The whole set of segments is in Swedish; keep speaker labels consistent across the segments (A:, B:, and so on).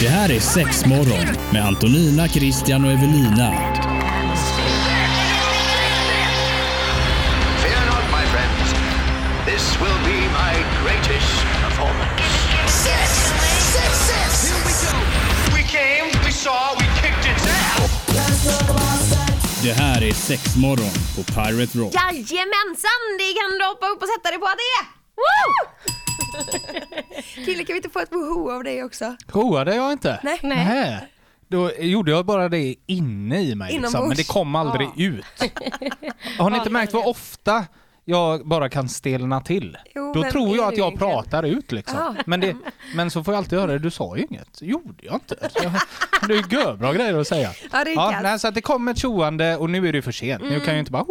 A: Det här är Sexmorgon med Antonina, Christian och Evelina.
B: Fear not, my friends. This will be my greatest performance.
C: Six! Six, six! Here we go!
B: We came, we saw, we kicked its ass.
A: Det här är Sexmorgon på Pirate Rock.
D: Jajamensan! Det kan du hoppa upp och sätta dig på att det är! Woo! Kille, kan vi inte få ett woho av dig också?
E: Roade jag inte?
D: Nej.
E: Nähä. Då gjorde jag bara det inne i mig, liksom,
D: Inombords.
E: men det kom aldrig ut. Har ni inte märkt vad ofta jag bara kan stelna till?
D: Jo,
E: Då
D: vem
E: tror
D: är
E: jag
D: du
E: att jag
D: egentligen?
E: pratar ut liksom.
D: Ja.
E: Men, det, men så får jag alltid höra det, du sa ju inget. Gjorde jag inte? Det är ju görbra grejer att säga.
D: Ja, det är
E: Ja,
D: kallt.
E: nej, så att det kom ett tjoande och nu är det för sent. Nu kan jag ju inte bara...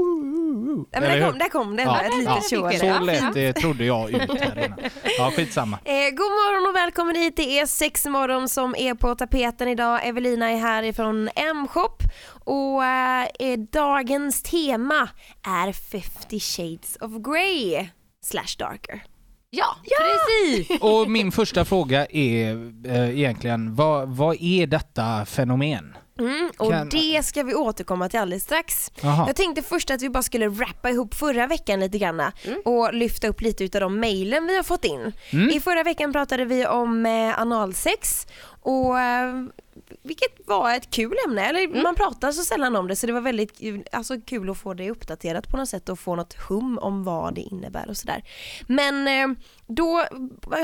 D: Nej, men där kom, där kom det ändå ett litet tjoande.
E: Så
D: Ja,
E: lätt det trodde jag ut här innan. Ja, skitsamma.
D: Eh, god morgon och välkommen hit. Det är sexmorgon som är på tapeten idag. Evelina är här ifrån M-shop och eh, dagens tema är 50 shades of Grey slash darker.
F: Ja, precis!
E: Och min första fråga är eh, egentligen, vad, vad är detta fenomen?
D: Mm, och
E: Kan-
D: det ska vi återkomma till alldeles strax.
E: Jaha.
D: Jag tänkte först att vi bara skulle rappa ihop förra veckan lite grann och lyfta upp lite utav de mejlen vi har fått in. I förra veckan pratade vi om eh, analsex och eh, vilket var ett kul ämne, eller man pratar så sällan om det så det var väldigt kul- alltså, kul att få det uppdaterat på något sätt och få något hum om vad det innebär och sådär. Men eh, då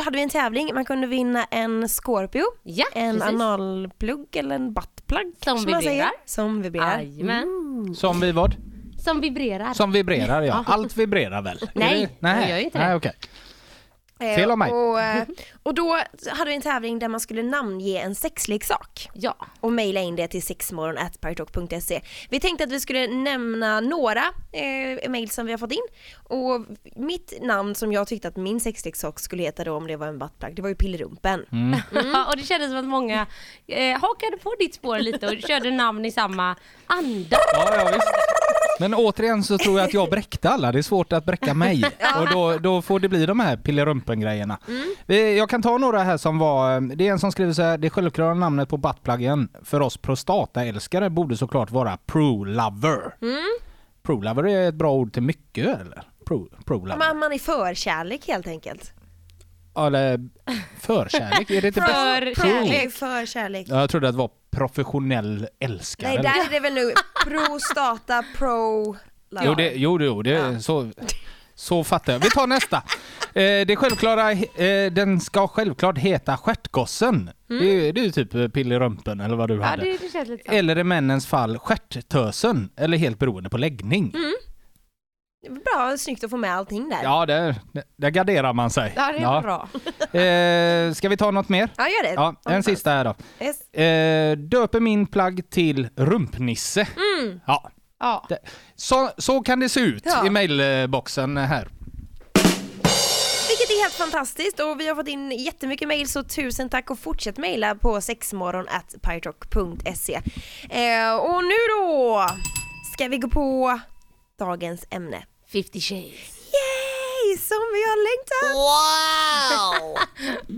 D: hade vi en tävling, man kunde vinna en Scorpio,
F: Ja,
D: en
F: precis.
D: analplugg eller en buttplug
F: Som
D: man säger.
F: vibrerar.
D: Som vibrerar.
F: Jajamän.
E: Som vi vad?
F: Som vibrerar.
E: Som vibrerar ja. Allt vibrerar väl?
F: Nej,
E: det-
F: jag gör ju inte det.
E: Nej, okej.
D: Eh,
E: Fel av mig.
D: Och, eh, och då hade vi en tävling där man skulle namnge en sexleksak
F: Ja.
D: och mejla in det till sexmorgon.partalk.se. Vi tänkte att vi skulle nämna några eh, mejl som vi har fått in och mitt namn som jag tyckte att min sexleksak skulle heta då om det var en buttplug, det var ju pillerumpen.
E: Mm.
F: och det kändes som att många eh, hakade på ditt spår lite och körde namn i samma anda.
E: Ja, ja, visst. Men återigen så tror jag att jag bräckte alla. Det är svårt att bräcka mig. Och då, då får det bli de här pillerumpen-grejerna. Vi- Jag kan ta några här som var... Det är en som skriver så här. Det självklara namnet på buttpluggen för oss prostataälskare borde såklart vara pro-lover. Pro-lover är ett bra ord till mycket eller? Pro, pro-lover.
D: Man, man är förkärlek helt enkelt.
E: Eller förkärlek, är det inte bäst?
D: Förkärlek. Förkärlek.
E: Ja, jag trodde att det var professionell älskare.
D: Nej, där är det väl nu prostata, pro...
E: Jo, det, jo, jo det, så, så fattar jag. Vi tar nästa. Eh, det självklara, eh, den ska självklart heta Stjärtgossen. Det, är- det är ju typ eh, pillerumpen eller vad du
F: Ja,
E: hade.
F: det, det.
E: Eller i männens fall Stjärttösen, eller helt beroende på läggning.
D: Bra, snyggt att få med allting där.
E: Ja, där, där garderar man sig.
F: Ja, det är bra.
E: Eh, ska vi ta något mer?
D: Ja, gör det.
E: Ja, en sista här då.
D: Yes.
E: Eh, döper min plagg till rumpnisse. Ja,
F: Ja.
E: det, så, så kan det se ut
D: Ja.
E: i mailboxen här.
D: Vilket är helt fantastiskt och vi har fått in jättemycket mejl så tusen tack och fortsätt mejla på sexmorgon.pyrock.se. Eh, och nu då ska vi gå på dagens ämne.
F: 50 shades.
D: Yay! Som vi har längtat!
C: Wow!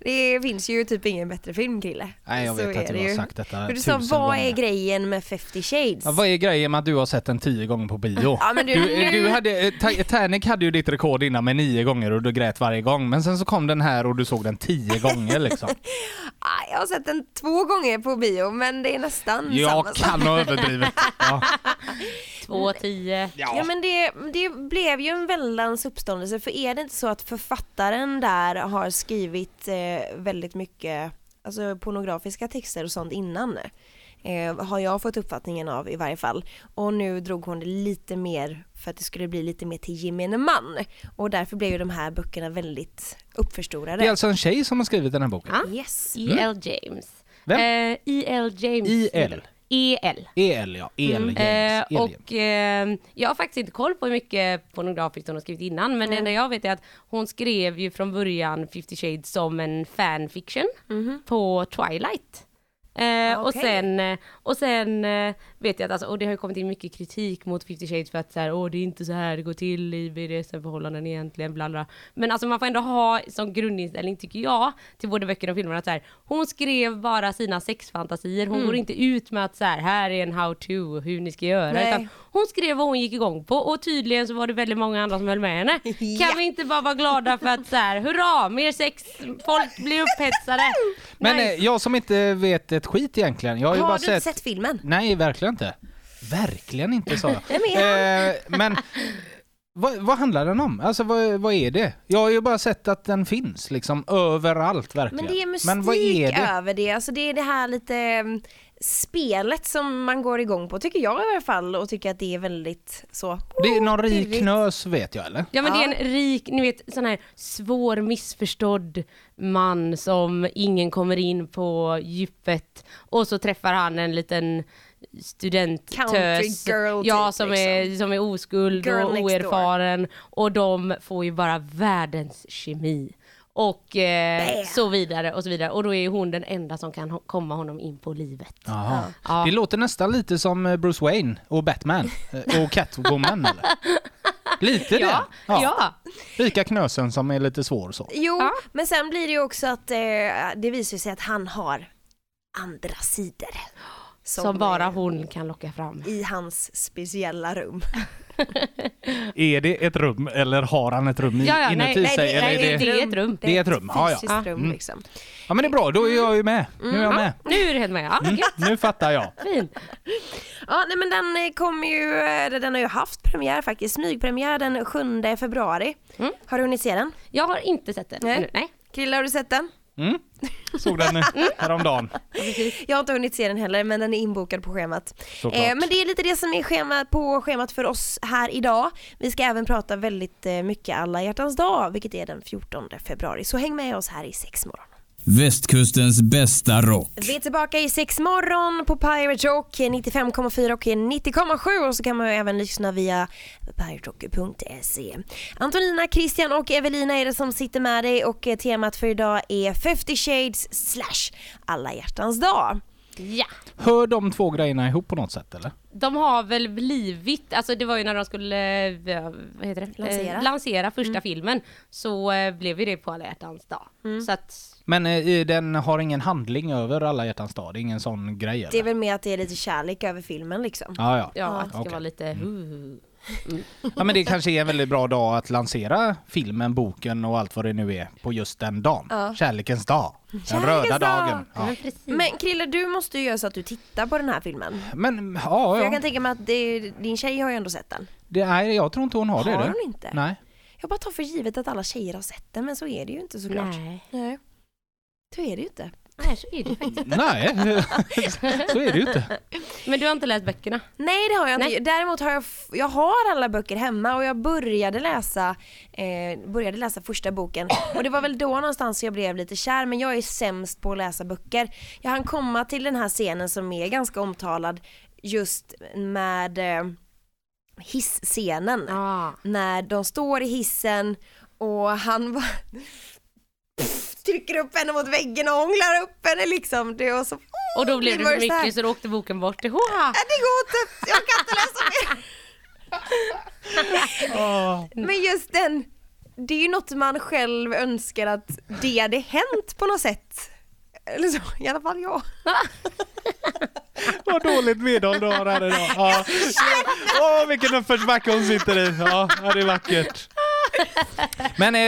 D: Det finns ju typ ingen bättre film Krille.
E: Nej, jag
D: Så
E: vet
D: är
E: att du har sagt detta
D: Men Du sa vad är
E: gånger.
D: grejen med 50 shades?
E: Ja, vad är grejen med att du har sett den tio gånger på bio?
D: Ja, men du-
E: du,
D: nu-
E: du hade, eh, Ta- Titanic hade ju ditt rekord innan med nio gånger och du grät varje gång. Men sen så kom den här och du såg den tio gånger liksom.
D: Jag har sett den två gånger på bio men det är nästan samma
E: Jag
D: sak.
E: kan ha överdrivit. Ja.
F: 2.10.
D: Ja men det, det blev ju en väldans uppståndelse för är det inte så att författaren där har skrivit eh, väldigt mycket alltså, pornografiska texter och sånt innan? Eh, har jag fått uppfattningen av i varje fall. Och nu drog hon det lite mer för att det skulle bli lite mer till gemene man. Och därför blev ju de här böckerna väldigt uppförstorade.
E: Det är alltså en tjej som har skrivit den här boken.
F: Ja.
D: Yes.
F: E.L. James.
E: Vem?
F: Eh, E.L. James.
E: I.L..
F: E.L.
E: El ja, El James.
F: Eh,
E: James.
F: och eh, jag har faktiskt inte koll på hur mycket pornografiskt hon har skrivit innan men det enda jag vet är att hon skrev ju från början 50 shades som en fanfiction
D: Mhm.
F: på Twilight. Eh, Och sen, eh, och sen eh, vet jag att alltså, och det har ju kommit in mycket kritik mot 50 shades för att så här, åh det är inte så här det går till i BDSM-förhållanden egentligen, bla bla. Men alltså man får ändå ha som grundinställning tycker jag till både böckerna och filmerna att så här, hon skrev bara sina sexfantasier, hon
D: Mm.
F: går inte ut med att så här, här är en how to, hur ni ska göra.
D: Nej.
F: Utan hon skrev vad hon gick igång på och tydligen så var det väldigt många andra som höll med henne.
D: Ja.
F: Kan vi inte bara vara glada för att så här, hurra, mer sex, folk blir upphetsade.
E: Men
F: Nice.
E: jag som inte vet ett skit egentligen. Jag har ju
D: Har
E: bara
D: du
E: sett...
D: sett filmen?
E: Nej, verkligen inte. Verkligen inte sa jag. Eh, men vad, vad handlar den om? Alltså vad, vad är det? Jag har ju bara sett att den finns liksom överallt verkligen.
D: Men det är mystik
E: Men vad är det?
D: över det. Alltså det är det här lite mm, spelet som man går igång på, tycker jag i alla fall och tycker att det är väldigt så.
E: Det är någon rik
D: pirrigt.
E: knös vet jag eller?
F: Ja men det är
D: Ja.
F: en rik, ni vet sån här svår missförstådd man som ingen kommer in på djupet och så träffar han en liten studenttös
D: Country girl
F: ja,
D: typ,
F: som,
D: liksom.
F: är, som är oskuld
D: Girl
F: och oerfaren och de får ju bara världens kemi och eh, så vidare och så vidare och då är hon den enda som kan ho- komma honom in på livet.
E: Jaha.
F: Ja.
E: Det låter nästan lite som eh, Bruce Wayne och Batman eh, och Catwoman eller? Lite det?
F: Ja, ja.
E: Rika knösen som är lite svår så.
D: Jo,
F: Ja.
D: men sen blir det ju också att eh, det visar sig att han har andra sidor.
F: Som, bara
D: eh,
F: hon kan locka fram.
D: I hans speciella rum.
E: Är det ett rum eller har han ett rum i-
F: Ja, ja,
E: inuti
F: nej,
E: sig?
F: det-
E: eller
F: nej,
E: är
F: det är ett rum.
E: Det är ett rum, ja, ja.
F: Ja.
D: rum
E: Mm.
D: liksom.
E: Ja men det är bra, då är jag ju med. Nu är jag med.
F: Nu är du helt med, ja.
E: Mm, nu fattar jag.
F: Fint.
D: Ja, nej men den eh, kommer ju, eh, den har ju haft premiär faktiskt, smygpremiär den 7 februari.
F: Mm.
D: Har du hunnit se den?
F: Jag har inte sett den
D: Nej.
F: Nej.
D: Krille, har du sett den?
E: Mm. Såg den häromdagen.
D: Jag har inte hunnit se den heller men den är inbokad på schemat. Eh, men det är lite det som är schema, på schemat för oss här idag. Vi ska även prata väldigt eh, mycket alla hjärtans dag, vilket är den 14 februari. Så häng med oss här i sex morgon.
A: Västkustens bästa rock.
D: Vi är tillbaka i sex morgon på Pirate Rock 95,4 och 90,7 och så kan man ju även lyssna via piraterock.se. Antonina, Christian och Evelina är det som sitter med dig och eh, temat för idag är 50 shades slash alla hjärtans dag.
F: Ja.
E: Hör de två grejerna ihop på något sätt eller?
F: De har väl blivit, alltså det var ju när de skulle, eh, vad heter det?
D: Lansera.
F: Eh, lansera första filmen så eh, blev ju det på alla hjärtans dag. Så att,
E: Men eh, den har ingen handling över alla hjärtans dag? Det är ingen sån grej eller?
D: Det är väl mer att det är lite kärlek över filmen liksom.
E: Ja, ja.
F: ja, att det ska
E: okej.
F: vara lite, uh.
E: ja men det kanske är en väldigt bra dag att lansera filmen, boken och allt vad det nu är på just den dagen.
D: Ja.
E: Kärlekens dag. Den
D: Kärlekens
E: röda
D: dag.
E: dagen. Ja.
F: Men
D: Krille, du måste ju göra så att du tittar på den här filmen.
E: Men ja,
D: För jag
E: ja.
D: kan tänka mig att det, din tjej har ju ändå sett den.
E: Det, nej, jag tror inte hon har det.
D: Har hon inte?
E: Nej.
D: Jag bara tar för givet att alla tjejer har sett den, men så är det ju inte såklart.
F: Nej.
D: Nej. Så är det ju inte.
F: Nej, så är det faktiskt.
E: Nej, så är det ju inte.
F: Men du har inte läst böckerna?
D: Nej det har jag inte.
F: Nej.
D: Däremot har jag, jag har alla böcker hemma och jag började läsa, eh, började läsa första boken. Och det var väl då någonstans jag blev lite kär, men jag är sämst på att läsa böcker. Jag hann komma till den här scenen som är ganska omtalad just med eh, hisscenen.
F: Ja.
D: när de står i hissen och han bara trycker upp henne mot väggen och hånglar upp henne liksom. Det var så,
F: Och då blev det för mycket så då åkte boken bort.
D: Nej, det går inte, jag kan inte läsa mer. Men just den, det är ju något man själv önskar att det hade hänt på något sätt. Eller så, i alla fall jag.
E: Vad dåligt medhåll du har här idag. Ja. Åh, vilken uppförsbacke hon sitter i. Ja, ja, det är vackert. Men eh,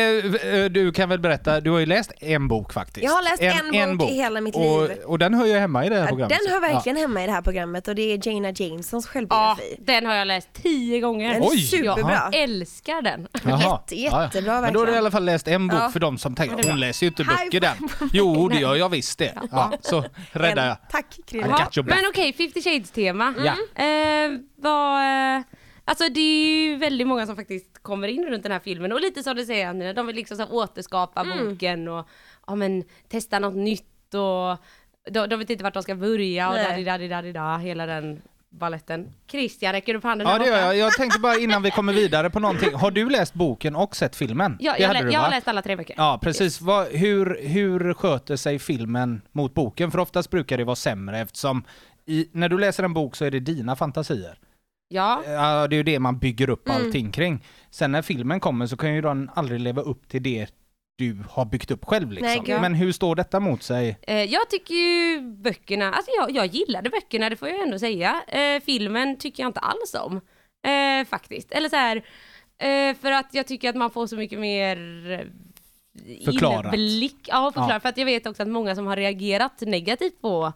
E: eh, du kan väl berätta, du har ju läst en bok faktiskt.
D: Jag har läst en bok i hela mitt
E: och,
D: liv.
E: Och den hör ju hemma i det här
D: Ja,
E: programmet.
D: den hör verkligen hemma i det här programmet och det är Jana Jamesons
F: Ja,
D: självbiografi.
F: den har jag läst tio gånger.
D: Den är
E: Oj,
D: superbra.
E: jaha.
F: Älskar den.
E: Ja. Jaha.
D: Jätte- jättebra,
E: Men då har du i
D: verkligen.
E: alla fall läst en bok
D: Ja.
E: för de som tänker, hon läser ju inte böcker den. Jo, det gör jag visst det. Ja, så räddar jag.
D: En- Tack
F: Ja,
E: back.
F: men okej, 50 shades tema.
E: Ja.
F: Eh, vad, eh, alltså det är ju väldigt många som faktiskt kommer in runt den här filmen och lite som du säger Anna, de vill liksom så återskapa boken och ja, men, testa något nytt och de, de vet inte vart de ska börja och
D: Nej.
F: daddy daddy daddy da hela den balletten. Christian, räcker du upp handen
E: Ja det gör jag. Jag tänkte bara innan vi kommer vidare på någonting. Har du läst boken och sett filmen?
F: Ja, jag, lä-
E: du,
F: jag har läst alla tre böcker.
E: Ja precis. Vad, hur, hur sköter sig filmen mot boken? För oftast brukar det vara sämre eftersom i, när du läser en bok så är det dina fantasier.
F: Ja,
E: Ja, det är ju det man bygger upp
D: Mm.
E: allting kring. Sen när filmen kommer så kan ju den aldrig leva upp till det du har byggt upp själv liksom.
D: Nej.
E: Men hur står detta mot sig?
F: eh, jag tycker ju böckerna, alltså jag, jag gillade böckerna, det får jag ändå säga. Eh, filmen tycker jag inte alls om. Eh, faktiskt. Eller så här, eh, för att jag tycker att man får så mycket mer eh,
E: Förklarat.
F: inblick. Ja, förklarat.
E: Ja.
F: För att jag vet också att många som har reagerat negativt på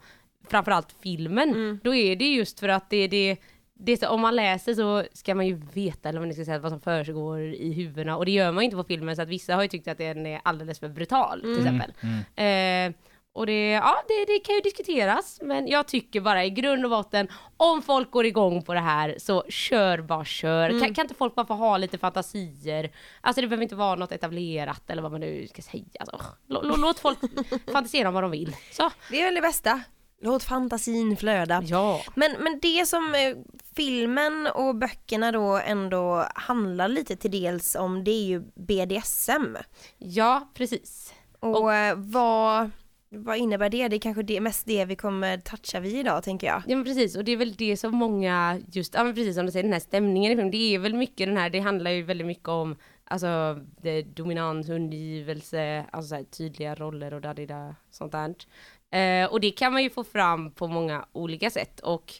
F: framförallt filmen,
D: Mm.
F: då är det just för att det, det det är så, om man läser så ska man ju veta eller vad ni ska säga, vad som försiggår i huvudena och det gör man ju inte på filmen så att vissa har ju tyckt att den är alldeles för brutal till exempel. Eh, och det, ja, det, det kan ju diskuteras, men jag tycker bara i grund och botten, om folk går igång på det här så kör bara kör. Kan, kan inte folk bara få ha lite fantasier? Alltså det behöver inte vara något etablerat eller vad man nu ska säga. Alltså, lå- lå- låt folk fantisera om vad de vill. Så,
D: Det är väl det bästa. Låt fantasin flöda.
F: ja.
D: Men, men det som eh, filmen och böckerna då ändå handlar lite till dels om det är ju BDSM.
F: Ja, precis.
D: Och, eh, vad, vad innebär det? Det är kanske det, mest det vi kommer toucha vid idag tänker jag.
F: Ja men precis, och det är väl det som många, just, ja men precis som du säger, den här stämningen i filmen, det är väl mycket den här, det handlar ju väldigt mycket om, alltså det, dominans, undergivelse, alltså så här, tydliga roller och dadida, sånt där. Eh, och det kan man ju få fram på många olika sätt och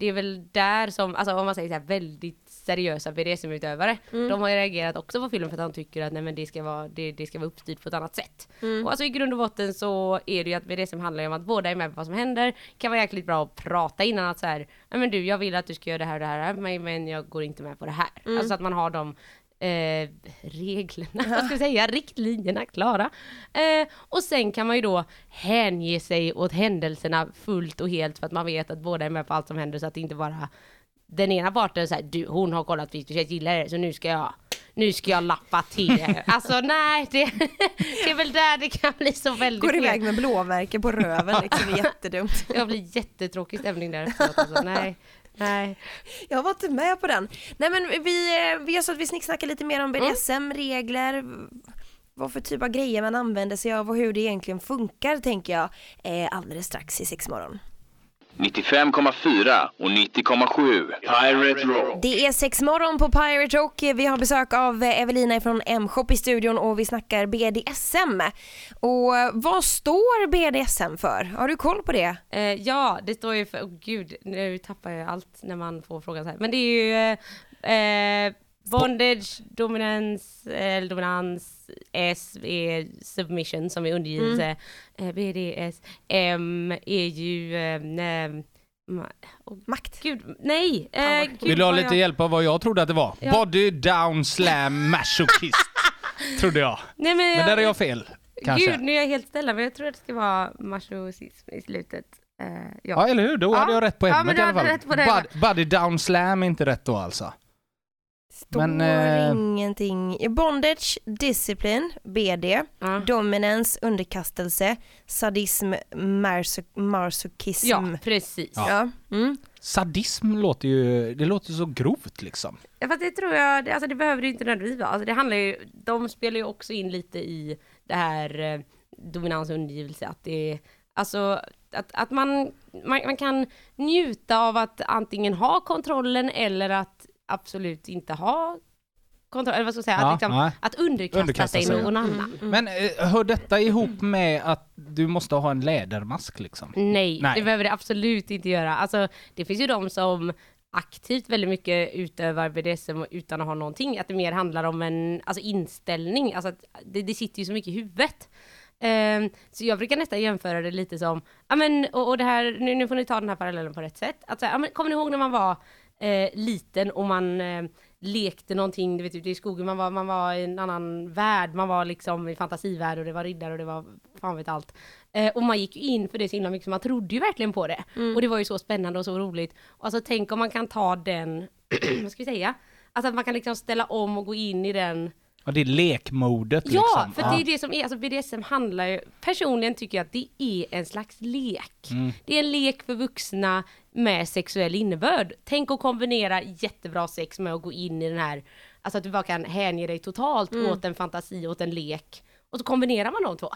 F: det är väl där som, alltså om man säger så här väldigt seriösa BDSM-utövare, de har ju reagerat också på filmen för att de tycker att nej men det ska vara, det, det ska vara uppstyrt på ett annat sätt. Och alltså i grund och botten så är det ju att BDSM handlar ju om att båda är med på vad som händer, kan vara jäkligt bra att prata innan att så här, nej men du jag vill att du ska göra det här och det här, men, jag går inte med på det här. Alltså att man har de eh, reglerna, vad ska jag säga, riktlinjerna klara. Eh, och sen kan man ju då hänge sig åt händelserna fullt och helt för att man vet att båda är med på allt som händer så att det inte bara den ena parten säger du hon har kollat 50 Shades gillar det så nu ska jag nu ska jag lappa till. Alltså nej, det, det är väl där det kan bli så väldigt
D: Går iväg med blåmärken på röven liksom, det är jättedumt.
F: Det blir jättetråkig stämning där efteråt alltså. Nej, nej.
D: Jag var inte med på den. Nej men vi, eh, vi gör så att vi snicksnackar lite mer om BDSM, regler, vad för typ av grejer man använder sig av och hur det egentligen funkar tänker jag eh, alldeles strax i sexmorgon.
B: 95,4 och 90,7 Pirate Rock.
D: Det är sexmorgon på Pirate Rock. Vi har besök av Evelina från M-shop i studion och vi snackar BDSM. Och vad står BDSM för? Har du koll på det?
F: Eh, ja, det står ju för, oh, gud, nu tappar jag allt när man får frågan så här. Men det är ju eh, eh, bondage, dominans, eh, dominans, S är submission som är undergivelse. Eh, BDSM är ju, eh, oh,
D: Makt.
F: gud, nej! Eh, gud,
E: Vill du ha lite
F: jag-
E: hjälp av vad jag trodde att det var?
F: Ja.
E: Body down slam masochist. trodde jag.
F: Nej, men,
E: Men där är jag fel. Kanske.
F: Gud, nu är jag helt ställa, men jag tror att det ska vara masochism i slutet. Eh, ja.
E: Ja eller hur? Då
F: Ja.
E: hade jag rätt på
F: Ja,
E: ämnet
F: du
E: i alla fall. Bud- body down slam är inte rätt då alltså.
D: Står
E: Men, eh,
D: ingenting. Bondage, discipline, BD,
F: Ja.
D: dominance, underkastelse, sadism, marso- masochism.
F: ja, precis.
E: Ja.
D: Ja. Mm.
E: Sadism låter ju, det låter så grovt liksom.
F: Ja, fast det tror jag, det, alltså det behöver det ju inte nödvändigtvis vara. Alltså det handlar ju, de spelar ju också in lite i det här eh, dominans och undergivelse, att det alltså att, att man, man, man kan njuta av att antingen ha kontrollen eller att absolut inte ha kontroll, eller vad ska jag säga,
E: Ja,
F: att, liksom, att underkasta,
E: Underkasta
F: sig någon annan.
E: Men eh, hör detta ihop med att du måste ha en lädermask liksom?
F: Nej,
E: Nej.
F: det behöver det absolut inte göra. Alltså, det finns ju de som aktivt väldigt mycket utövar BDSM utan att ha någonting. Att det mer handlar om en alltså inställning. Alltså att det, det sitter ju så mycket i huvudet. Ehm, så jag brukar nästan jämföra det lite som, ja men och, och det här, nu, nu får ni ta den här parallellen på rätt sätt. Att, så här, ja, men, kommer ni ihåg när man var eh, liten och man eh, lekte någonting, du vet ute i skogen, man var, man var i en annan värld, man var liksom i fantasivärld och det var riddare och det var fan vet allt. Eh, och man gick ju in för det så himla mycket så man trodde ju verkligen på det. Och det var ju så spännande och så roligt. Och alltså tänk om man kan ta den, vad ska vi säga? Alltså att man kan liksom ställa om och gå in i den
E: Ja, det är lekmodet
F: Ja,
E: liksom.
F: för det är det som är, alltså BDSM handlar ju, personligen tycker jag att det är en slags lek.
E: Mm.
F: Det är en lek för vuxna med sexuell innebörd. Tänk att kombinera jättebra sex med att gå in i den här, alltså att du bara kan hänge dig totalt
D: Mm.
F: åt en fantasi, åt en lek. Och så kombinerar man de två.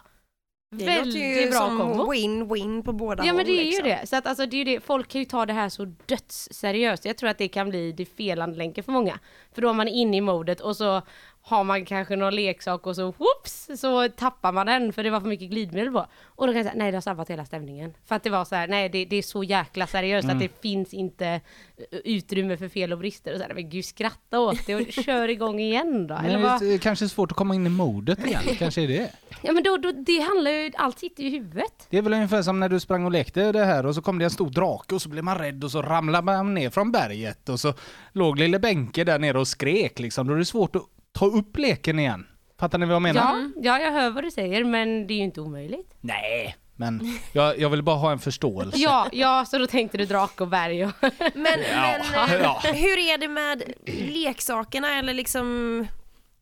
D: Det låter
F: Väldigt
D: ju
F: bra
D: som win-win på båda
F: Ja men
D: håll,
F: det är ju
D: liksom.
F: det. Så att alltså det är ju det, folk kan ju ta det här så dödsseriöst. Jag tror att det kan bli det felande länken för många. För då är man inne i modet och så har man kanske någon leksak och så whoops så tappar man den för det var för mycket glidmedel på. Och då kan jag säga nej det har sabbat hela stämningen. För att det var så här, nej det, det är så jäkla seriöst
E: Mm.
F: att det finns inte eh, utrymme för fel och brister. Och så här, men gud skratta åt det och kör igång igen då. Eller
E: Men
F: vad?
E: det är kanske svårt att komma in i modet igen, kanske är det.
F: Ja men då, då, det handlar ju, allt sitter ju i huvudet.
E: Det är väl ungefär som när du sprang och lekte det här och så kom det en stor drake och så blev man rädd och så ramlade man ner från berget och så låg lille Benke där nere och skrek liksom. Då är det svårt att ta upp leken igen. Fattar ni vad jag menar?
F: Ja, ja jag hör vad du säger men det är ju inte omöjligt.
E: Nej, men jag, jag vill bara ha en förståelse.
F: Ja, ja, så då tänkte du drake och berg och...
D: Men, men eh,
E: Ja.
D: hur är det med leksakerna eller liksom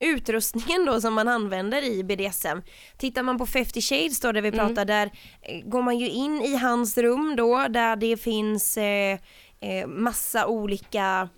D: utrustningen då som man använder i BDSM? Tittar man på 50 shades då där vi pratar där eh, går man ju in i hans rum då där det finns eh, eh, massa olika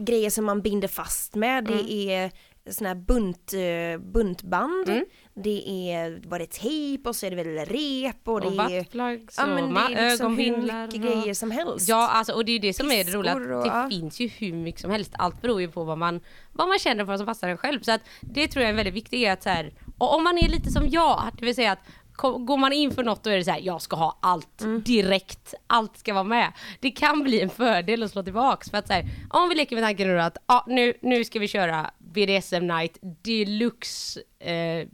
D: grejer som man binder fast med. Det är såna här bunt, eh, buntband, det är, var det tejp och så är det väl rep och
F: Och
D: det är
F: buttplugs
D: Ja men det är liksom hur mycket grejer som helst.
F: Ja, alltså, och det är ju det som är det roliga, att det
D: ja.
F: finns ju hur mycket som helst. Allt beror ju på vad man, vad man känner för vad som passar en själv. Så att det tror jag är väldigt viktigt att så här, och om man är lite som jag, det vill säga att Går man in för något då är det så här, jag ska ha allt
D: Mm.
F: direkt, allt ska vara med. Det kan bli en fördel att slå tillbaks för att så här, om vi leker med tanken nu att ja, nu, nu ska vi köra BDSM night deluxe eh,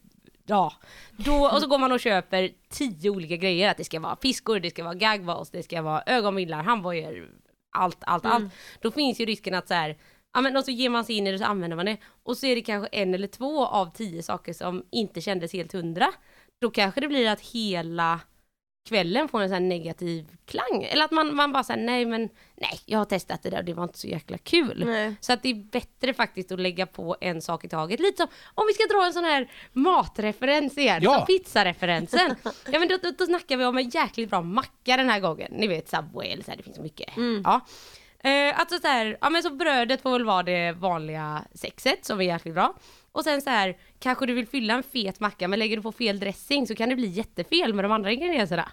F: Ja, då, och så går man och köper tio olika grejer. Att det ska vara piskor, det ska vara gagballs, det ska vara ögonbindlar, handbojor, allt, allt, allt. Då finns ju risken att så här, ja men och så ger man sig in i det och så använder man det. Och så är det kanske en eller två av tio saker som inte kändes helt hundra. Då kanske det blir att hela kvällen får en sån här negativ klang. Eller att man, man bara säger nej men nej, jag har testat det där och det var inte så jäkla kul.
D: Nej.
F: Så att det är bättre faktiskt att lägga på en sak i taget. Lite som om vi ska dra en sån här matreferens igen,
E: Ja.
F: som pizzareferensen. ja men då, då, då snackar vi om en jäkligt bra macka den här gången. Ni vet Subway eller så här, det finns så mycket. Ja. Eh, alltså så här, ja men så brödet får väl vara det vanliga sexet som är jäkligt bra. Och sen så här, kanske du vill fylla en fet macka men lägger du på fel dressing så kan det bli jättefel med de andra ingredienserna.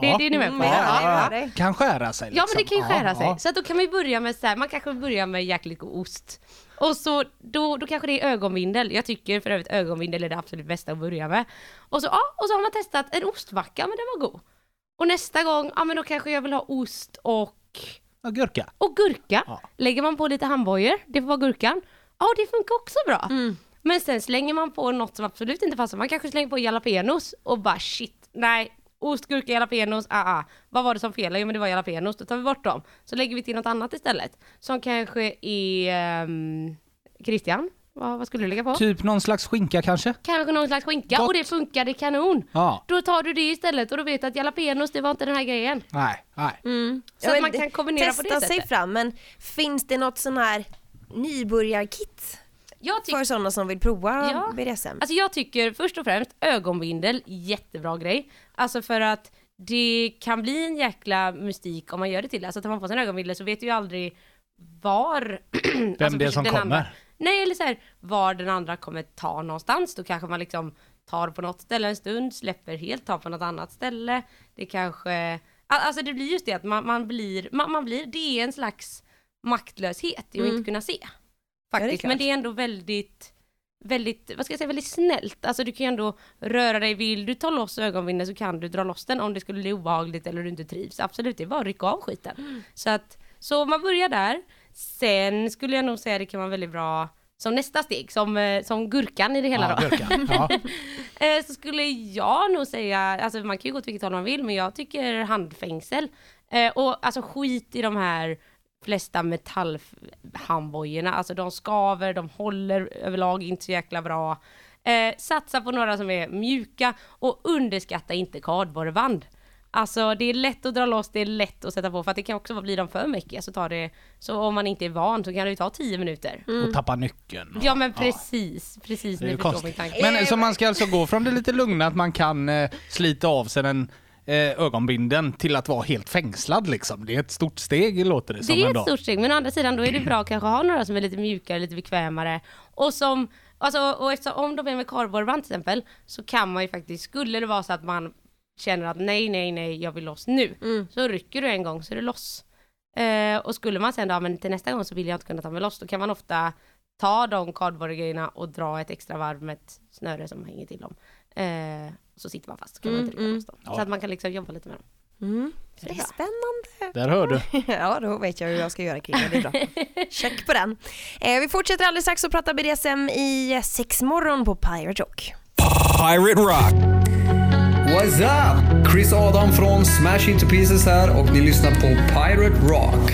F: Det,
E: Ja.
F: det är ni med på?
D: Mm, ja, ja, ja.
E: Kan skära sig
F: Ja
E: liksom.
F: men det kan ju skära sig.
E: ja.
F: Så att då kan vi börja med så här, man kanske börjar med jäkligt god ost. Och så då, då kanske det är ögonvindel. Jag tycker för övrigt ögonvindel är det absolut bästa att börja med. Och så, ja, och så har man testat en ostmacka, men den var god. Och nästa gång, ja men då kanske jag vill ha ost och,
E: Ja, gurka.
F: och gurka.
E: Ja.
F: Lägger man på lite handbojor, det får vara gurkan. Ja det funkar också bra. Men sen slänger man på något som absolut inte passar. Man kanske slänger på jalapenos och bara shit, nej. Ost, gurka, jalapenos, ah, ah. Vad var det som felade? Jo men det var jalapenos, då tar vi bort dem. Så lägger vi till något annat istället. Som kanske är... Um, Christian, vad, vad skulle du lägga på?
E: Typ någon slags skinka kanske?
F: Kanske någon slags skinka
E: Gott.
F: och det funkade kanon.
E: Ja.
F: Då tar du det istället och då vet du att jalapenos det var inte den här grejen.
E: Nej, nej.
F: Så
D: Ja,
F: att
D: men
F: man kan kombinera
D: testa
F: på det
D: sig
F: sättet.
D: fram men finns det något sån här nybörjarkit för sådana som vill prova
F: Ja.
D: BDSM?
F: Alltså jag tycker först och främst ögonbindel, jättebra grej. Alltså för att det kan bli en jäkla mystik om man gör det till. Alltså tar man på sig en ögonbindel så vet du ju aldrig var...
E: Vem
F: alltså
E: det är som kommer.
F: Andra, nej eller så här, var den andra kommer ta någonstans. Då kanske man liksom tar på något ställe en stund, släpper helt, tar på något annat ställe. Det kanske... Al- Alltså det blir just det att man, man blir, man, man blir, det är en slags maktlöshet i att inte kunna se.
D: Mm. Ja, det
F: Faktiskt, men det är ändå väldigt väldigt, vad ska jag säga, väldigt snällt. Alltså du kan ju ändå röra dig, vill du ta loss ögonvinden så kan du dra loss den om det skulle bli obehagligt eller du inte trivs. Absolut, det är bara att rycka av skiten.
D: Mm.
F: Så att, så man börjar där. Sen skulle jag nog säga det kan vara väldigt bra som nästa steg, som, eh, som gurkan i det hela
E: Ja,
F: då.
E: gurka. Ja.
F: Eh, så skulle jag nog säga, alltså man kan ju gå till vilket håll man vill, men jag tycker handfängsel. Eh, och alltså skit i de här flesta metallhandbojorna, alltså de skaver, de håller överlag inte så jäkla bra. Eh, satsa på några som är mjuka och underskatta inte kardborreband. Alltså det är lätt att dra loss, det är lätt att sätta på för att det kan också bli de för mycket så tar det, så om man inte är van så kan det ju ta 10 minuter.
E: Och tappa nyckeln.
F: Ja men precis, precis
E: Det är
F: ni
E: ju
F: förstår min tanke.
E: Men så man ska alltså gå från det lite lugna att man kan eh, slita av sig den eh, ögonbinden till att vara helt fängslad liksom. Det är ett stort steg låter det som
F: Det är
E: ändå.
F: ett stort steg men å andra sidan då är det bra att kanske ha några som är lite mjukare, lite bekvämare och som Alltså, och eftersom, om de är med kardborreband till exempel så kan man ju faktiskt, skulle det vara så att man känner att nej, nej, nej, jag vill loss nu, så rycker du en gång så är det loss. Eh, och skulle man sen då, "Ja, men till nästa gång så vill jag inte kunna ta mig loss, då kan man ofta ta de kardborregrejerna och dra ett extra varv med ett snöre som hänger till dem. Eh, så sitter man fast, så kan man inte rycka loss dem. Så att man kan liksom jobba lite med dem.
D: Mm.
F: Så
D: Det är spännande.
E: Där hör du.
D: Ja, då vet jag hur jag ska göra kring det. Är bra. Check på den. Eh, vi fortsätter alldeles strax att prata BDSM i eh, sex morgon på Pirate Rock.
G: Pirate Rock.
H: What's up? Chris Adam från Smash Into Pieces här och ni lyssnar på Pirate Rock.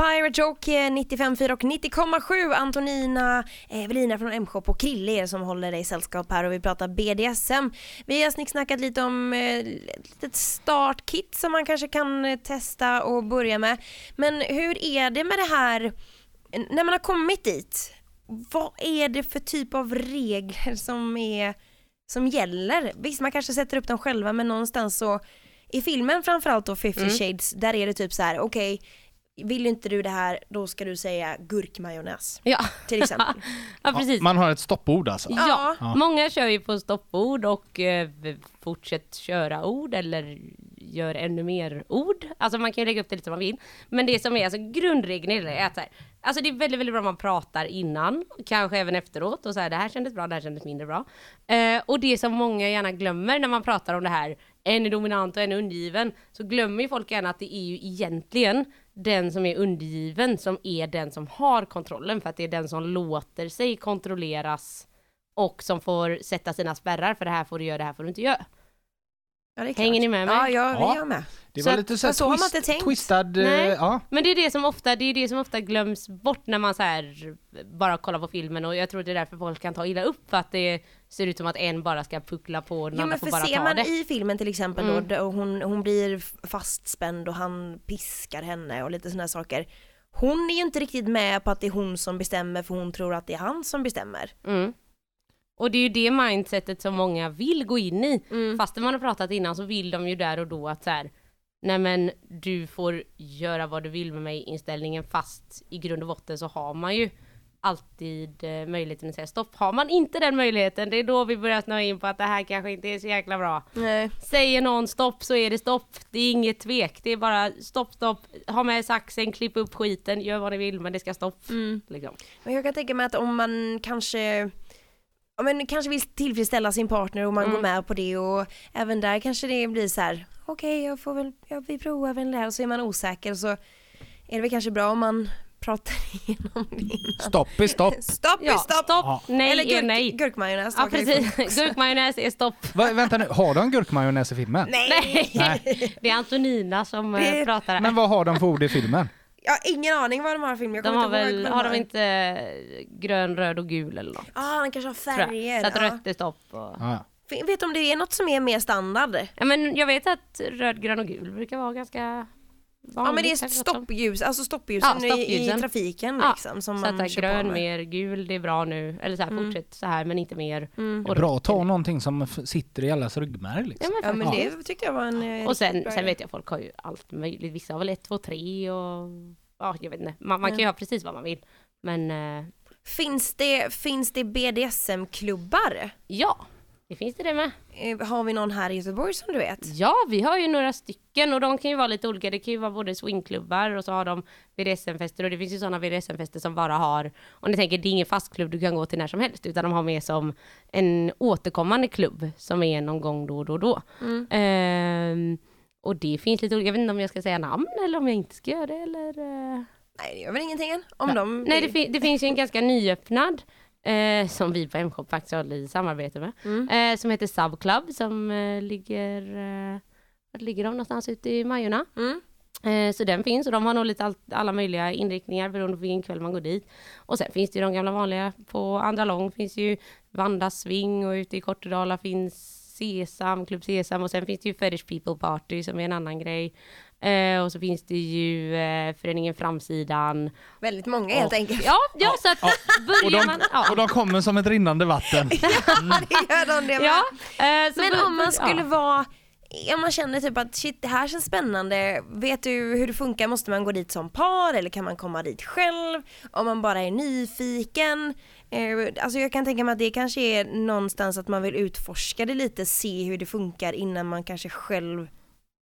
D: Pirate Rock, eh, 95,4 och 90,7. Antonina, eh, Evelina från M-shop och Krille er som håller dig sällskap här och vi pratar BDSM. Vi har snicksnackat lite om eh, ett litet startkit som man kanske kan eh, testa och börja med. Men hur är det med det här eh, när man har kommit dit? Vad är det för typ av regler som är som gäller? Visst, man kanske sätter upp dem själva men någonstans så i filmen framförallt då 50 shades, där är det typ så här: okej, vill inte du det här, då ska du säga gurkmajonnäs
F: Ja,
D: till exempel.
F: ja precis.
E: Man har ett stoppord alltså.
F: Ja,
D: Ja.
F: många kör ju på stoppord och eh, fortsätt köra ord eller gör ännu mer ord. Alltså man kan ju lägga upp det lite som man vill. Men det som är alltså grundregeln är att så här, alltså det är väldigt, väldigt bra om man pratar innan, kanske även efteråt och så här, det här kändes bra, det här kändes mindre bra. Eh, och det som många gärna glömmer när man pratar om det här, en är dominant och en är undergiven, så glömmer ju folk gärna att det är ju egentligen den som är undergiven som är den som har kontrollen för att det är den som låter sig kontrolleras och som får sätta sina spärrar för det här får du göra, det här får du inte göra.
D: Ja, det är
F: Hänger ni med mig?
D: Ja, ja,
E: Ja.
D: är med.
E: Det
F: Så
E: var
F: att-
E: lite så, här
D: fast så har man
E: twist,
D: inte tänkt.
E: twistad... eh,
F: Nej.
E: Ja.
F: Men det är det som ofta, det är det som ofta glöms bort när man så här bara kollar på filmen och jag tror det är därför folk kan ta illa upp för att det ser ut som att en bara ska puckla på och den
D: Jo
F: andra
D: men
F: får
D: för
F: bara
D: ser
F: ta
D: man
F: det.
D: i filmen till exempel
F: Mm.
D: då, då hon, hon blir f- fastspänd och han piskar henne och lite sådana saker. Hon är ju inte riktigt med på att det är hon som bestämmer för hon tror att det är han som bestämmer.
F: Mm. Och det är ju det mindsetet som många vill gå in i.
D: Mm.
F: Fastän man har pratat innan så vill de ju där och då att så här, nej men du får göra vad du vill med mig inställningen fast i grund och botten så har man ju alltid eh, möjligheten att säga stopp. Har man inte den möjligheten, det är då vi börjar snöa in på att det här kanske inte är så jäkla bra.
D: Nej.
F: Säger någon stopp så är det stopp. Det är inget tvek. Det är bara stopp, stopp. Ha med saxen, klipp upp skiten, gör vad ni vill men det ska stopp. Liksom.
D: Men jag kan tänka mig att om man kanske Ja, men kanske vill tillfredsställa sin partner och man
F: Mm.
D: går med på det och även där kanske det blir så här: okej jag får väl, ja, vi provar väl det här och så är man osäker så är det väl kanske bra om man pratar igenom det innan.
E: Stopp är stopp.
D: Stopp
F: Ja,
D: är stopp!
F: stopp, nej
D: Eller
F: är
D: gurk,
F: nej.
D: gurkmajonnäs.
F: Ja precis, gurkmajonnäs är stopp.
E: Va, vänta nu, har de gurkmajonnäs i filmen?
D: Nej!
F: Nej, det är Antonina som eh,
D: Det-
F: pratar här.
E: Men vad har de för ord i filmen?
D: Jag har ingen aning vad de har för film. Jag
F: de
D: kommer
F: har
D: inte
F: väl, har de inte eh, grön, röd och gul eller något?
D: Ja, han kanske har färger.
F: Så att rött är stopp. Och...
E: Ja, ja.
D: Vet du om det är något som är mer standard?
F: Ja men jag vet att röd, grön och gul brukar vara ganska.
D: Ja men det är stoppljus, alltså stoppljusen,
F: Ja,
D: I, i trafiken
F: Ja,
D: liksom som
F: Så att
D: man
F: grön mer, gul det är bra nu. Eller så här, fortsätt så här men inte mer.
D: Mm.
F: Och
E: Bra att ta
F: är-
E: någonting som sitter i allas ryggmärg
F: Ja
E: liksom.
F: men,
D: Ja men det tyckte jag var en eh,
F: Och sen, sen vet jag folk har ju allt möjligt. Vissa har väl ett, två, tre och ja jag vet inte. Man, man kan ju ha precis vad man vill. Men eh,
D: Finns det, finns det BDSM-klubbar?
F: ja, det finns det det med.
D: Eh, Har vi någon här i Göteborg som du vet?
F: Ja, vi har ju några stycken och de kan ju vara lite olika. Det kan ju vara både swingklubbar och så har de VDSM-fester och det finns ju sådana VDSM-fester som bara har, om ni tänker det är ingen fast klubb du kan gå till när som helst utan de har med som en återkommande klubb som är någon gång då och då och då. Ehm, och det finns lite olika, jag vet inte om jag ska säga namn eller om jag inte ska göra det eller? eh.
D: Nej det gör väl ingenting än? Om de...
F: Nej, det, fin- det finns ju en ganska nyöppnad eh, som vi på M-shop faktiskt håller i samarbete med.
D: Mm.
F: Eh, som heter Subclub som eh, ligger, eh, var ligger de någonstans ute i Majorna?
D: Mm.
F: Eh, Så den finns och de har nog lite allt, alla möjliga inriktningar beroende på vilken kväll man går dit. Och sen finns det ju de gamla vanliga. På Andra Lång finns ju Vanda Swing och ute i Kortedala finns Sesam, Klubb Sesam och sen finns det ju Fetish People Party som är en annan grej. Eh, och så finns det ju eh, föreningen Framsidan.
D: Väldigt många helt enkelt.
F: Ja, ja så att
E: Och
F: börjar
E: de,
F: man... Ja.
E: och de kommer som ett rinnande vatten.
D: det gör de det med.
F: Ja, eh,
D: Men
F: bör-
D: om man skulle
F: ja.
D: vara om man känner typ att shit det här känns spännande, vet du hur det funkar? Måste man gå dit som par eller kan man komma dit själv? Om man bara är nyfiken? Eh, alltså jag kan tänka mig att det kanske är någonstans att man vill utforska det lite, se hur det funkar innan man kanske själv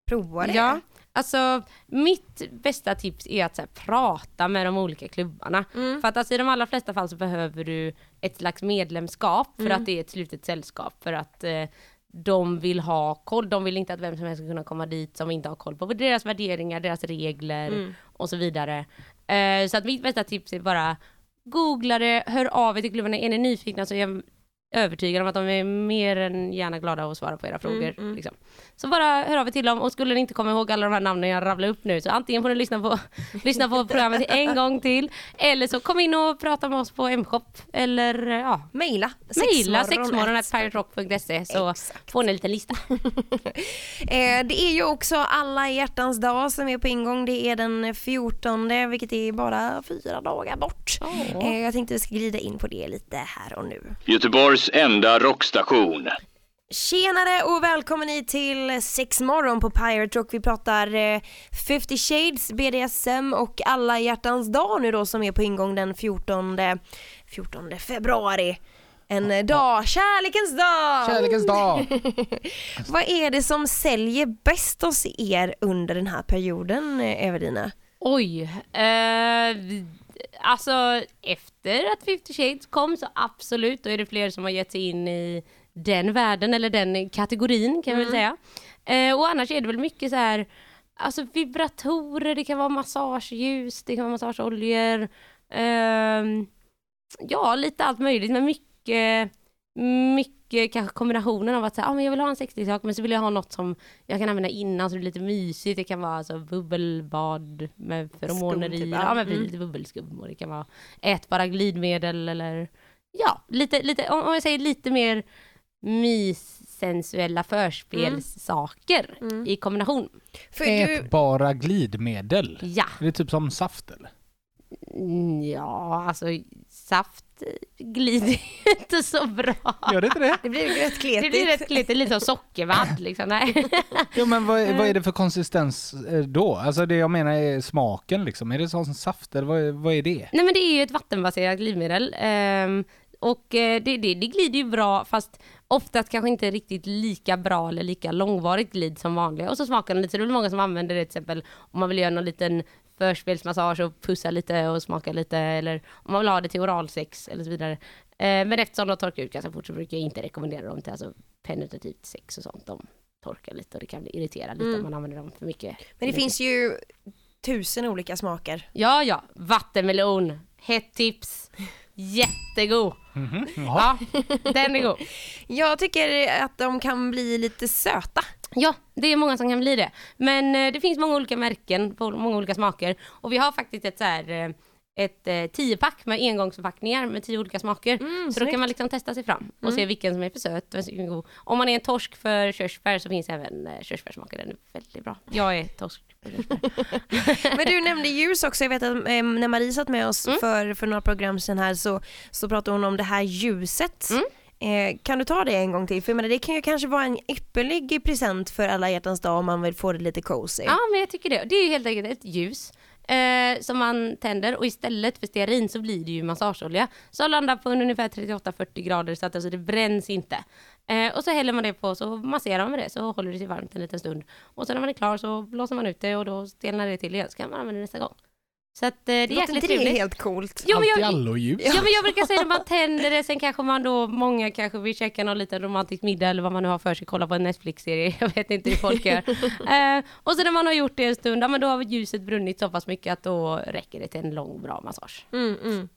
D: provar det.
F: Ja, alltså mitt bästa tips är att här, prata med de olika klubbarna.
D: Mm.
F: För att alltså, i de allra flesta fall så behöver du ett slags medlemskap för
D: Mm.
F: att det är ett slutet sällskap. För att eh, de vill ha koll, de vill inte att vem som helst ska kunna komma dit som inte har koll på deras värderingar, deras regler
D: Mm.
F: och så vidare. Eh, så att mitt bästa tips är bara googla det, hör av er till klubbarna, är ni nyfikna så är jag övertygad om att de är mer än gärna glada att svara på era frågor.
D: mm.
F: Liksom. Så bara hör av er till dem och skulle ni inte komma ihåg alla de här namnen jag rabblar upp nu så antingen får ni lyssna på, lyssna på programmet en gång till eller så kom in och prata med oss på M-shop eller ja,
D: Maila.
F: mejla
D: sexmorgon
F: sexmorgon.piraterock.se så
D: Exakt.
F: får ni en liten lista.
D: Eh, det är ju också alla hjärtans dag som är på ingång. Det är den 14 vilket är bara fyra dagar bort. Eh, jag tänkte vi ska glida in på det lite här och nu.
B: Göteborgs enda rockstation.
D: Tjenare och välkommen hit till Sex morgon på Pirate Rock. Vi pratar eh, 50 shades, BDSM och alla hjärtans dag nu då som är på ingång den 14, 14 februari. En eh, dag, kärlekens dag!
E: Kärlekens dag.
D: Vad är det som säljer bäst hos er under den här perioden, eh, Evelina?
F: Oj, eh, alltså efter att 50 shades kom så absolut, då är det fler som har gett sig in i den världen eller den kategorin kan jag väl säga. Eh, och annars är det väl mycket så här, alltså vibratorer, det kan vara massageljus, det kan vara massageoljor, ehm, ja lite allt möjligt men mycket mycket kanske kombinationen av att säga, ah, men jag vill ha en sexig sak men så vill jag ha något som jag kan använda innan så det blir lite mysigt. Det kan vara alltså bubbelbad med feromoner i.
D: typ,
F: ja, men
D: Mm.
F: lite bubbelskum och det kan vara ätbara glidmedel eller ja, lite, lite, om jag säger lite mer myssensuella förspelssaker
D: Mm.
F: i kombination.
D: För du,
E: Ätbara glidmedel.
F: Ja,
E: Är det typ som saft eller?
F: Mm, ja alltså saft glider inte så bra.
E: Gör det inte det?
D: det blir rätt
F: Det
D: kletigt.
F: blir rätt kletigt, lite som sockervadd liksom. Nej.
E: Jo men vad, är- vad är det för konsistens eh, då? Alltså det jag menar är smaken liksom. Är det som saft eller vad, är- vad är det?
F: Nej men det är ju ett vattenbaserat glidmedel. ehm, och eh, det, det, det glider ju bra fast oftast kanske inte riktigt lika bra eller lika långvarigt glid som vanliga. Och så smakar den lite, så det är många som använder det till exempel om man vill göra någon liten förspelsmassage och pussa lite och smaka lite eller om man vill ha det till oralsex eller så vidare. Eh, men eftersom de torkar ut ganska fort så brukar jag inte rekommendera dem till alltså penetrativt sex och sånt. De torkar lite och det kan bli irritera lite om man använder dem för mycket.
D: Men det finns ju tusen olika smaker.
F: Ja, ja. Vattenmelon. Hett tips. Jättegod.
E: Jaha.
F: Ja, den är god.
D: Jag tycker att de kan bli lite söta.
F: Ja, det är många som kan bli det. Men eh, det finns många olika märken många olika smaker. Och vi har faktiskt ett så här eh, ett eh, tiopack med engångsförpackningar med tio olika smaker. så då kan man liksom testa sig fram och se vilken som är för söt och vilken som är god. Om man är en torsk för körsbär så finns även eh, körsbärssmaker. Den är väldigt bra. Jag är torsk för körsbär.
D: Men du nämnde ljus också, jag vet att eh, när Marie satt med oss för, för några program sedan här så, så pratade hon om det här ljuset. Eh, kan du ta det en gång till? För menar, det kan ju kanske vara en ypperlig present för alla hjärtans dag om man vill få det lite cozy.
F: Ja, men jag tycker det. Det är ju helt enkelt ett ljus eh, som man tänder och istället för stearin så blir det ju massageolja som landar på ungefär 38-40 grader så att alltså det bränns inte. Eh, och så häller man det på så masserar man med det så håller det sig varmt en liten stund. Och sen när man är klar så blåser man ut det och då stelnar det till igen så kan man använda det nästa gång. Så att eh, det är jäkligt
D: inte det
F: trevligt.
D: helt coolt?
F: Jo, men
E: Allt
F: jag,
E: allo-ljus.
F: Ja men jag brukar säga att man tänder det, sen kanske man då, många kanske vill käka någon liten romantisk middag eller vad man nu har för sig, kolla på en Netflix-serie, jag vet inte hur folk gör. eh, och så när man har gjort det en stund, ja men då har ljuset brunnit så pass mycket att då räcker det till en lång bra massage.
D: Mm, mm.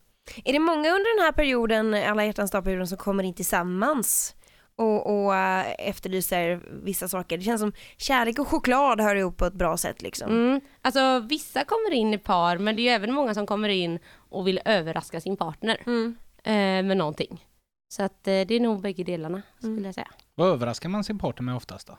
D: Är det många under den här perioden, alla hjärtans dag-perioden, som kommer in tillsammans och, och eh, efterlyser vissa saker. Det känns som kärlek och choklad hör ihop på ett bra sätt liksom.
F: Mm. Alltså vissa kommer in i par men det är ju även många som kommer in och vill överraska sin partner
D: Mm.
F: eh, med någonting. Så att eh, det är nog bägge delarna skulle
D: Mm.
F: jag säga.
E: Vad överraskar man sin partner med oftast då?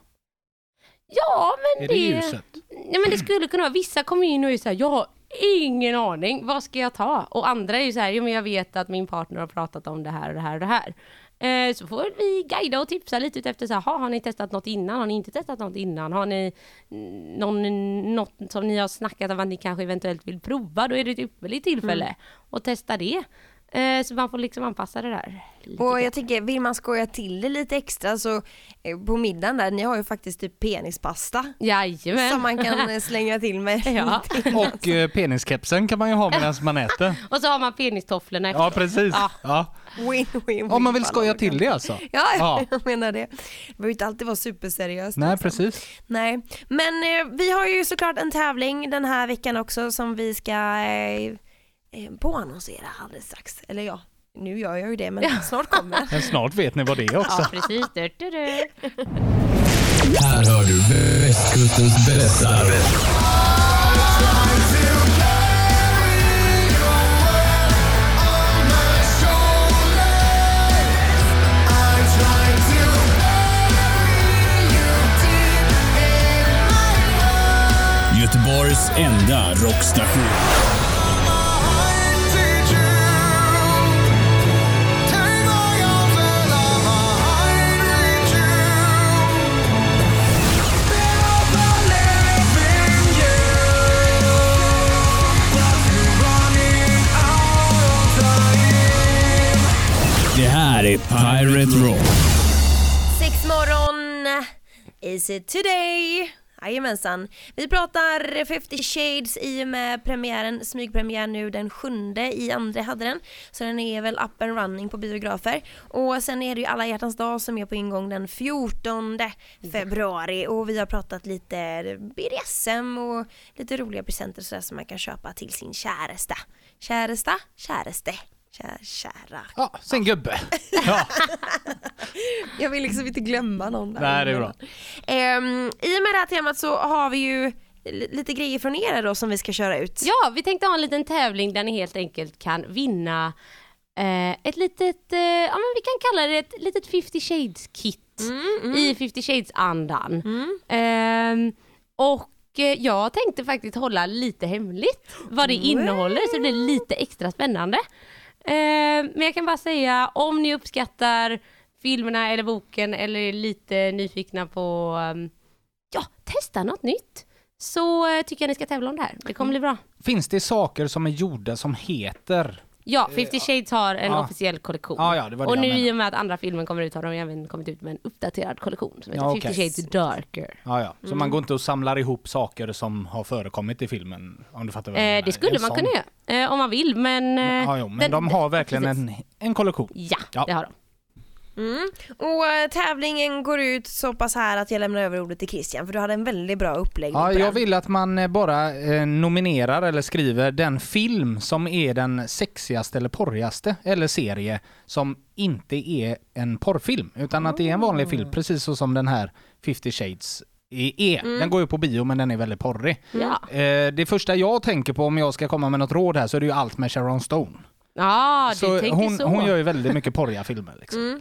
F: Ja men
E: Är det
F: det,
E: ljuset?
F: ja, men det skulle kunna vara, vissa kommer in och är såhär, jag har ingen aning, vad ska jag ta? Och andra är ju såhär, jo men jag vet att min partner har pratat om det här och det här och det här. Eh, så får vi guida och tipsa lite efter så här, "Ha, har ni testat något innan? Har ni inte testat något innan? Har ni mm, någon, något som ni har snackat om att ni kanske eventuellt vill prova? Då är det ett ypperligt tillfälle att testa det. Eh, så man får liksom anpassa det där. lite
D: Och jag tänker, vill man skoja till det lite extra så eh, på middagen där, ni har ju faktiskt typ penispasta
F: Jajamän.
D: som man kan eh, slänga till med.
F: Ja.
E: Och eh, peniskepsen kan man ju ha medan man äter.
F: Och så har man penistofflorna efter.
E: Ja, precis.
F: Ja.
E: Ja.
D: Win, win,
E: Om man vill
D: win.
E: skoja till det alltså.
D: Ja,
E: Ja.
D: jag menar det. Det behöver inte alltid vara superseriöst.
E: Nej,
D: liksom.
E: precis.
D: Nej, men eh, vi har ju såklart en tävling den här veckan också som vi ska eh, eh, påannonsera alldeles strax. Eller ja, nu gör jag ju det men snart kommer den.
E: Men snart vet ni vad det är också.
F: Ja, precis. Du, du, du.
A: Här hör du västkustens berättare. Göteborgs enda rockstation. Här är Pirate Rock.
D: Sex morgon, is it today? Jajamensan. Vi pratar 50 shades i och med premiären, smygpremiär nu den sjunde i andra hade den. Så den är väl up and running på biografer. Och sen är det ju alla hjärtans dag som är på ingång den 14 februari och vi har pratat lite BDSM och lite roliga presenter sådär som man kan köpa till sin käresta. Käresta? Käreste. Kär, kära.
E: Ja, sin gubbe. Ja,
D: Jag vill liksom inte glömma någon där.
E: Nej, det är bra.
D: Ehm, I och med det här temat så har vi ju li- lite grejer från er då som vi ska köra ut.
F: Ja, vi tänkte ha en liten tävling där ni helt enkelt kan vinna eh, ett litet, eh, ja men vi kan kalla det ett litet 50 shades kit i 50 shades andan. Ehm, och eh, jag tänkte faktiskt hålla lite hemligt vad det innehåller så det blir lite extra spännande. Eh, men jag kan bara säga om ni uppskattar filmerna eller boken eller är lite nyfikna på ehm, ja, testa något nytt så eh, tycker jag ni ska tävla om det här. Det kommer bli bra.
E: Finns det saker som är gjorda som heter...
F: Ja, 50 Shades har en
E: ja.
F: officiell kollektion.
E: Ja, ja, det det
F: och nu i och med att andra filmen kommer ut har de även kommit ut med en uppdaterad kollektion som heter
E: Ja,
F: 50
E: okej.
F: Shades Darker.
E: Ja, ja. Så man går inte och samlar ihop saker som har förekommit i filmen? Om du fattar vad jag
F: Eh,
E: menar.
F: det skulle
E: En
F: man
E: sån.
F: kunna göra eh, om man vill men... Eh,
E: Ja, jo, men
F: den-
E: de har verkligen
F: precis.
E: en, en kollektion.
F: Ja,
E: Ja.
F: det har de.
D: Mm. Och eh, tävlingen går ut så pass här att jag lämnar över ordet till Christian för du hade en väldigt bra uppläggning
E: Ja, jag
D: den.
E: vill att man eh, bara eh, nominerar eller skriver den film som är den sexigaste eller porrigaste eller serie som inte är en porrfilm utan att det är en vanlig film precis så som den här 50 shades är. är. Den går ju på bio men den är väldigt porrig.
F: Ja,
E: Eh, det första jag tänker på om jag ska komma med något råd här så är det ju allt med Sharon Stone.
F: ja du
E: så
F: tänker
E: hon,
F: så.
E: hon gör ju väldigt mycket porriga filmer. Liksom.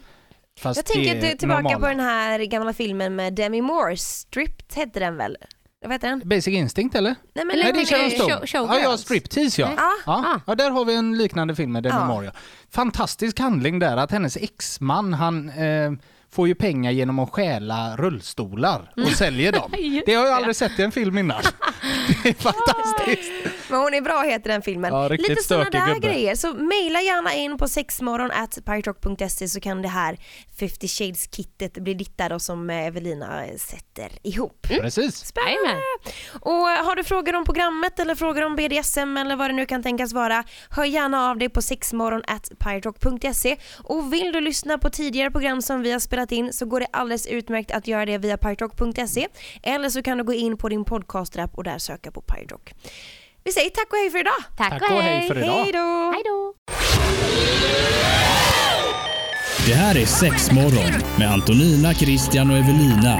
E: Fast
D: Jag tänker tillbaka
E: normala.
D: på den här gamla filmen med Demi Moore, Stripped hette den väl? Vad heter den?
E: Basic Instinct eller?
D: Nej men
E: Nej, det är Sharon Stone.
F: show- Showgirls.
E: ja, ja, Striptease ja.
D: Ja.
E: Ja. ja, där har vi en liknande film med Demi
D: Ja.
E: Moore. ja. Fantastisk handling där att hennes exman han eh, får ju pengar genom att stjäla rullstolar och säljer dem. Det har jag aldrig sett i en film innan. Det är fantastiskt.
D: Men hon är bra heter den filmen.
E: Ja,
D: Lite sådana där
E: gubbe.
D: grejer. Så mejla gärna in på sexmorgon at piratrock.se så kan det här 50 shades-kittet bli ditt där då som Evelina sätter ihop.
E: Precis.
D: Spännande! Och eh, har du frågor om programmet eller frågor om BDSM eller vad det nu kan tänkas vara, hör gärna av dig på sexmorgon at piratrock.se och vill du lyssna på tidigare program som vi har spelat in så går det alldeles utmärkt att göra det via piratrock.se eller så kan du gå in på din podcastrapp och där söka på Piratrock. Vi säger tack och hej för idag!
F: Tack,
E: Tack och hej för idag.
D: Hej då!
F: Hej då!
B: Det här är Sexmorgon med Antonina, Christian och Evelina.